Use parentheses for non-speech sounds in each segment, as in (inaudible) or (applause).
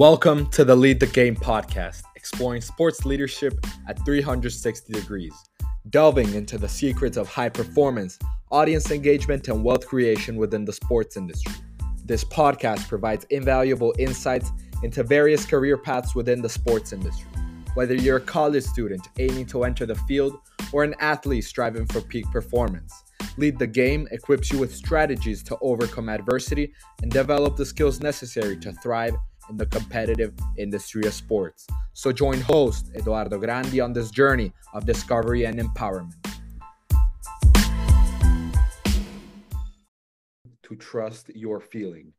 Welcome to the Lead the Game podcast, exploring sports leadership at 360 degrees, delving into the secrets of high performance, audience engagement, and wealth creation within the sports industry. This podcast provides invaluable insights into various career paths within the sports industry. Whether you're a college student aiming to enter the field or an athlete striving for peak performance, Lead the Game equips you with strategies to overcome adversity and develop the skills necessary to thrive in the competitive industry of sports. So join host Eduardo Grandi on this journey of discovery and empowerment. To trust your feeling.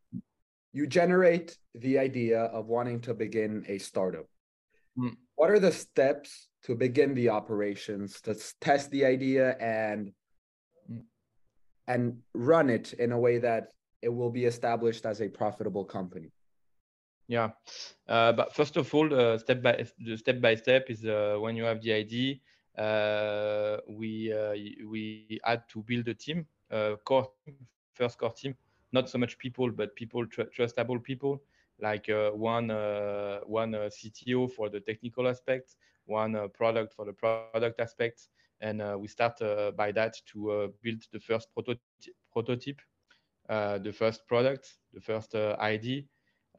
You generate the idea of wanting to begin a startup. Mm. What are the steps to begin the operations, to test the idea and and run it in a way that it will be established as a profitable company? Yeah, uh, but first of all, uh, step by the step by step is uh, when you have the idea. Uh, we uh, we had to build a team, uh, core first core team, not so much people, but people tr- trustable people, like one one CTO for the technical aspect, one product for the product aspect, and we start by that to build the first prototype, prototype the first product, the first ID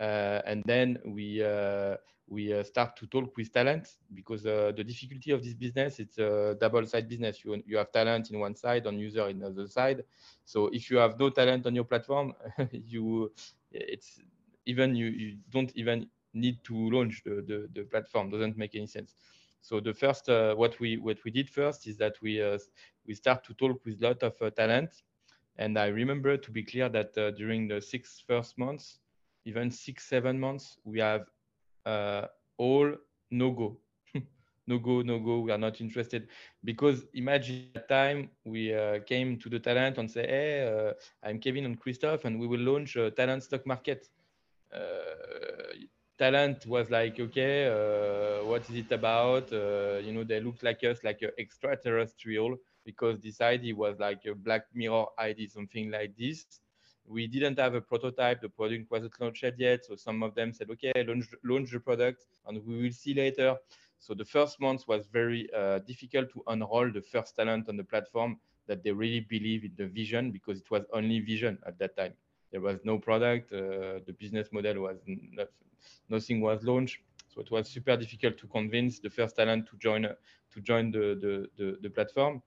and then we uh, we uh, start to talk with talent because the difficulty of this business it's a double side business. You, you have talent in one side and user in the other side. So if you have no talent on your platform (laughs) you it's even you, you don't even need to launch the, the, the platform. Doesn't make any sense. So the first uh, what we what we did first is that we uh, we start to talk with a lot of uh, talent. And i remember to be clear that during the six first months even six, seven months, we have uh, all no go. (laughs) no go, no go, we are not interested. Because imagine the time we uh, came to the talent and say, hey, uh, I'm Kevin and Christophe, and we will launch a talent stock market. Uh, talent was like, okay, uh, what is it about? Uh, you know, they looked like us, like extraterrestrial, because this ID was like a Black Mirror ID, something like this we didn't have a prototype. The product wasn't launched yet. So some of them said, okay, launch, launch the product and we will see later. So the first month was very uh, difficult to unroll the first talent on the platform that they really believe in the vision because it was only vision at that time. There was no product. Uh, the business model was not, nothing was launched. So it was super difficult to convince the first talent to join to join the, the, the, the platform.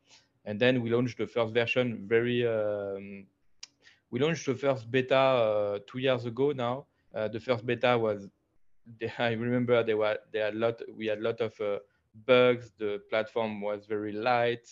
And then we launched the first version very um, we launched the first beta uh, two years ago now. Uh, the first beta was, (laughs) I remember there were there had lot we had a lot of uh, bugs. The platform was very light,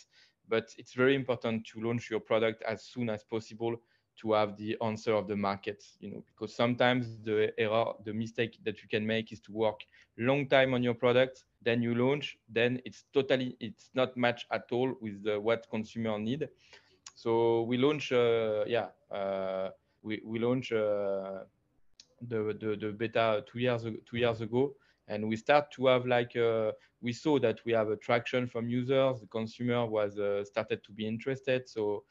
but it's very important to launch your product as soon as possible to have the answer of the market. You know, because sometimes the error, the mistake that you can make is to work long time on your product, then you launch, then it's totally it's not match at all with the, what consumer need. So we launch, uh, yeah, uh, we we launch uh, the, the the beta two years two years ago, and we start to have like we saw that we have attraction from users. The consumer was started to be interested, so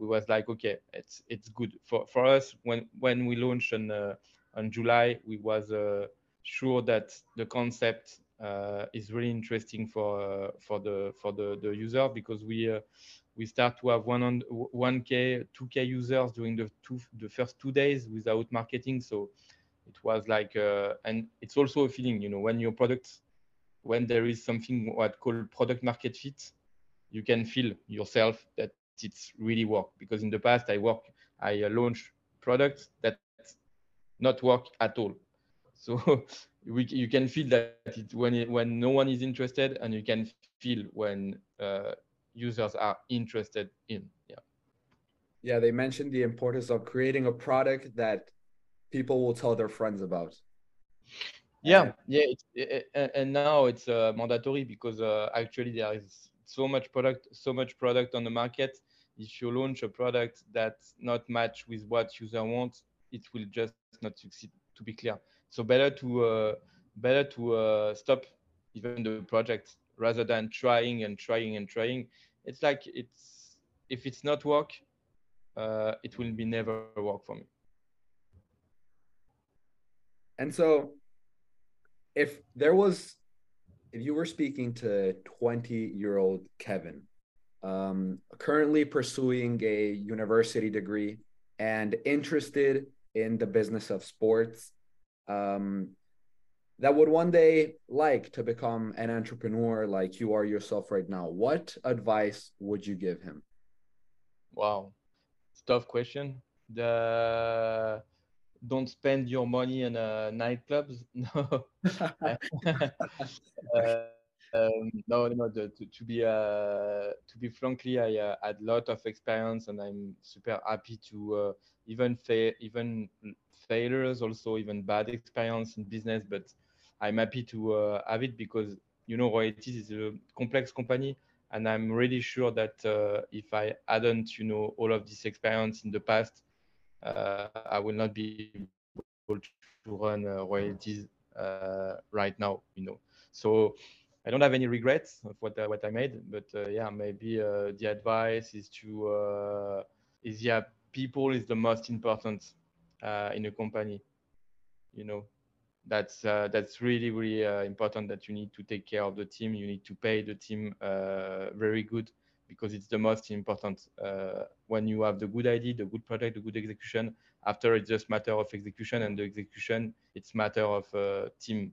we was like, okay, it's it's good for, for us. When when we launched on uh, on July, we was uh, sure that the concept is really interesting for for the for the the user because we we start to have 100, 1k 2k users during the two the first two days without marketing. So it was like uh, and it's also a feeling you know when your product when there is something what called product market fit you can feel yourself that it's really work. Because in the past i work i uh, launch products that not work at all. So (laughs) we, you can feel that it, when it, when no one is interested and you can feel when uh, users are interested in. Yeah. Yeah, they mentioned the importance of creating a product that people will tell their friends about. Yeah, yeah, it, and now it's uh, mandatory because uh, actually there is so much product, so much product on the market. If you launch a product that's not match with what user wants, it will just not succeed. To be clear, so better to uh, better to uh, stop even the project rather than trying and trying and trying. It's like it's if it's not work, uh, it will be never work for me. And so if there was, if you were speaking to 20 year old Kevin, um, currently pursuing a university degree and interested in the business of sports, um, that would one day like to become an entrepreneur like you are yourself right now, what advice would you give him? Wow, it's tough question. The don't spend your money in uh, nightclubs. (laughs) No, (laughs) uh, um, no, no. The, to, to, be uh, to be frankly, I uh, had a lot of experience, and I'm super happy to uh, even fa- even failures, also even bad experience in business. But I'm happy to uh, have it because you know Royaltiz is a complex company, and I'm really sure that uh, if I hadn't you know all of this experience in the past, uh, I will not be able to run Royaltiz right now. You know, so I don't have any regrets of what uh, what I made, but uh, yeah, maybe uh, the advice is to uh, is yeah, people is the most important uh, in a company. You know, that's uh, that's really really important that you need to take care of the team. You need to pay the team very good because it's the most important. when you have the good idea, the good product, the good execution, after it's just matter of execution, and the execution it's matter of team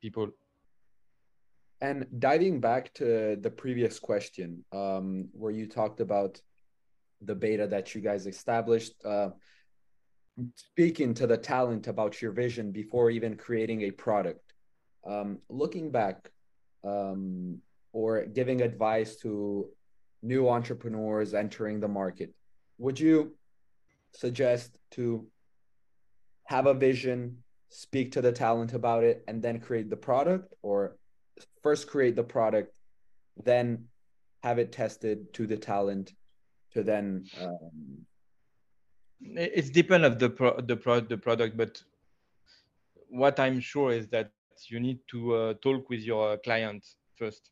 people and diving back to the previous question, um, where you talked about the beta that you guys established, uh, speaking to the talent about your vision before even creating a product, um, looking back um, or giving advice to new entrepreneurs entering the market, would you suggest to have a vision, speak to the talent about it, and then create the product, or first create the product, then have it tested to the talent, to then. Um... It's depend of the pro- the pro- the product, but what I'm sure is that you need to uh, talk with your client first.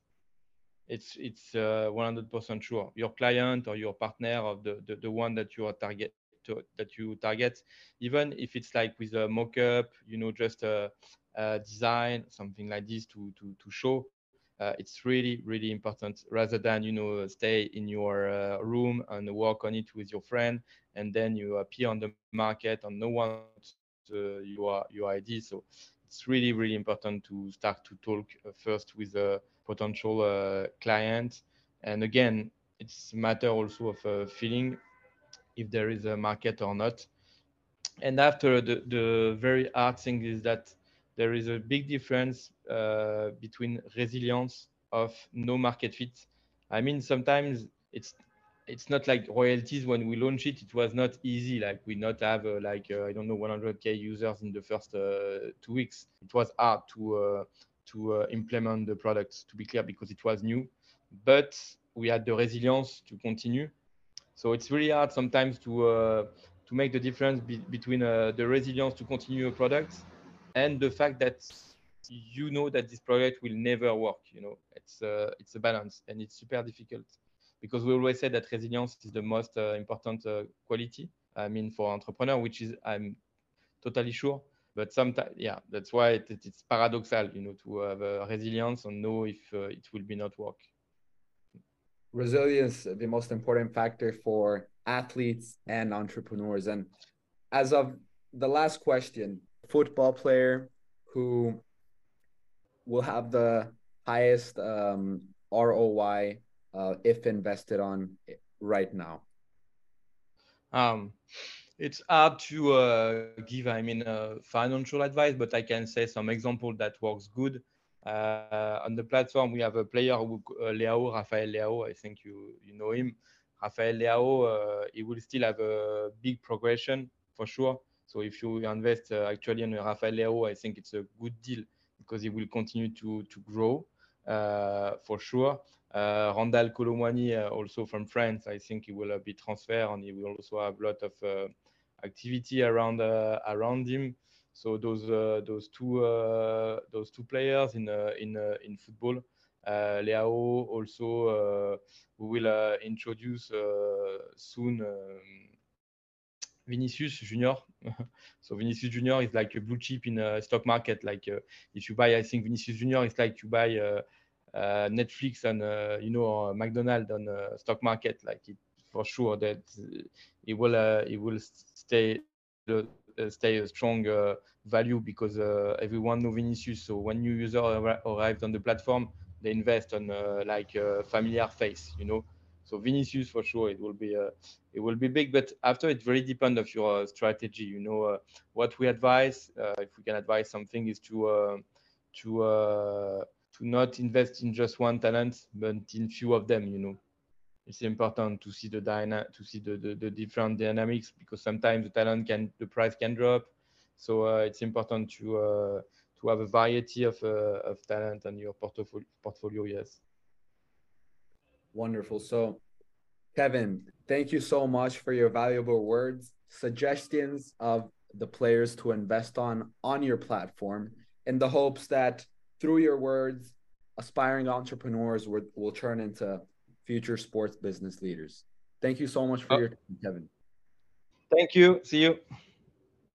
It's it's uh, 100% sure. Your client or your partner of the, the, the one that you are target to, that you target, even if it's like with a mock-up, you know, just a, uh, design, something like this to, to, to show. Uh, it's really, really important rather than, you know, stay in your uh, room and work on it with your friend and then you appear on the market and no one your, your idea. So it's really, really important to start to talk first with a potential uh, client. And again, it's matter also of uh, feeling if there is a market or not. And after the, the very hard thing is that there is a big difference uh, between resilience of no market fit. I mean, sometimes it's it's not like Royaltiz when we launch it it was not easy. Like we not have uh, like uh, i don't know 100k users in the first uh, two weeks. It was hard to uh, to uh, implement the product to be clear because it was new. But we had the resilience to continue. So it's really hard sometimes to to make the difference be between the resilience to continue a product and the fact that you know that this project will never work you know. It's uh, it's a balance and it's super difficult. Because we always say that resilience is the most uh, important uh, quality i mean for entrepreneur which is i'm totally sure. But sometimes yeah that's why it, it, it's paradoxal you know to have resilience and know if uh, it will be not work. Resilience the most important factor for athletes and entrepreneurs. And as of the last question football player who will have the highest um, ROI uh, if invested on right now? Um, it's hard to uh, give, I mean, uh, financial advice, but I can say some example that works good. Uh, on the platform, we have a player who, uh, Rafael Leao. I think you you know him. Rafael Leao, uh, he will still have a big progression for sure. So if you invest uh, actually in Rafael Leao, I think it's a good deal because he will continue to, to grow uh, for sure. Uh, Randal Kolo Muani, uh, also from France, I think he will uh, be transferred and he will also have a lot of uh, activity around around him. So those those two those two players in in in football, uh, Leao also we will introduce soon. Um, Vinicius Junior. (laughs) so Vinicius Junior is like a blue chip in a stock market. Like uh, if you buy, I think Vinicius Junior is like you buy uh, uh, Netflix and uh, you know McDonald's on the stock market. Like it, for sure that uh, it will it will stay stay a strong value because everyone knows Vinicius. So when new user arrives on the platform, they invest on like familiar face. You know so Vinicius for sure, it will be uh, it will be big, but after it very depend of your uh, strategy. You know uh, what we advise. Uh, if we can advise something is to uh, to uh, to not invest in just one talent, but in few of them. You know, it's important to see the dyna- to see the, the, the different dynamics because sometimes the talent can the price can drop. So it's important to to have a variety of of talent on your portfolio. Portfolio, yes. Wonderful. So, Kevin, thank you so much for your valuable words, suggestions of the players to invest on on your platform in the hopes that through your words, aspiring entrepreneurs will, will turn into future sports business leaders. Thank you so much for oh. your time, Kevin. Thank you. See you.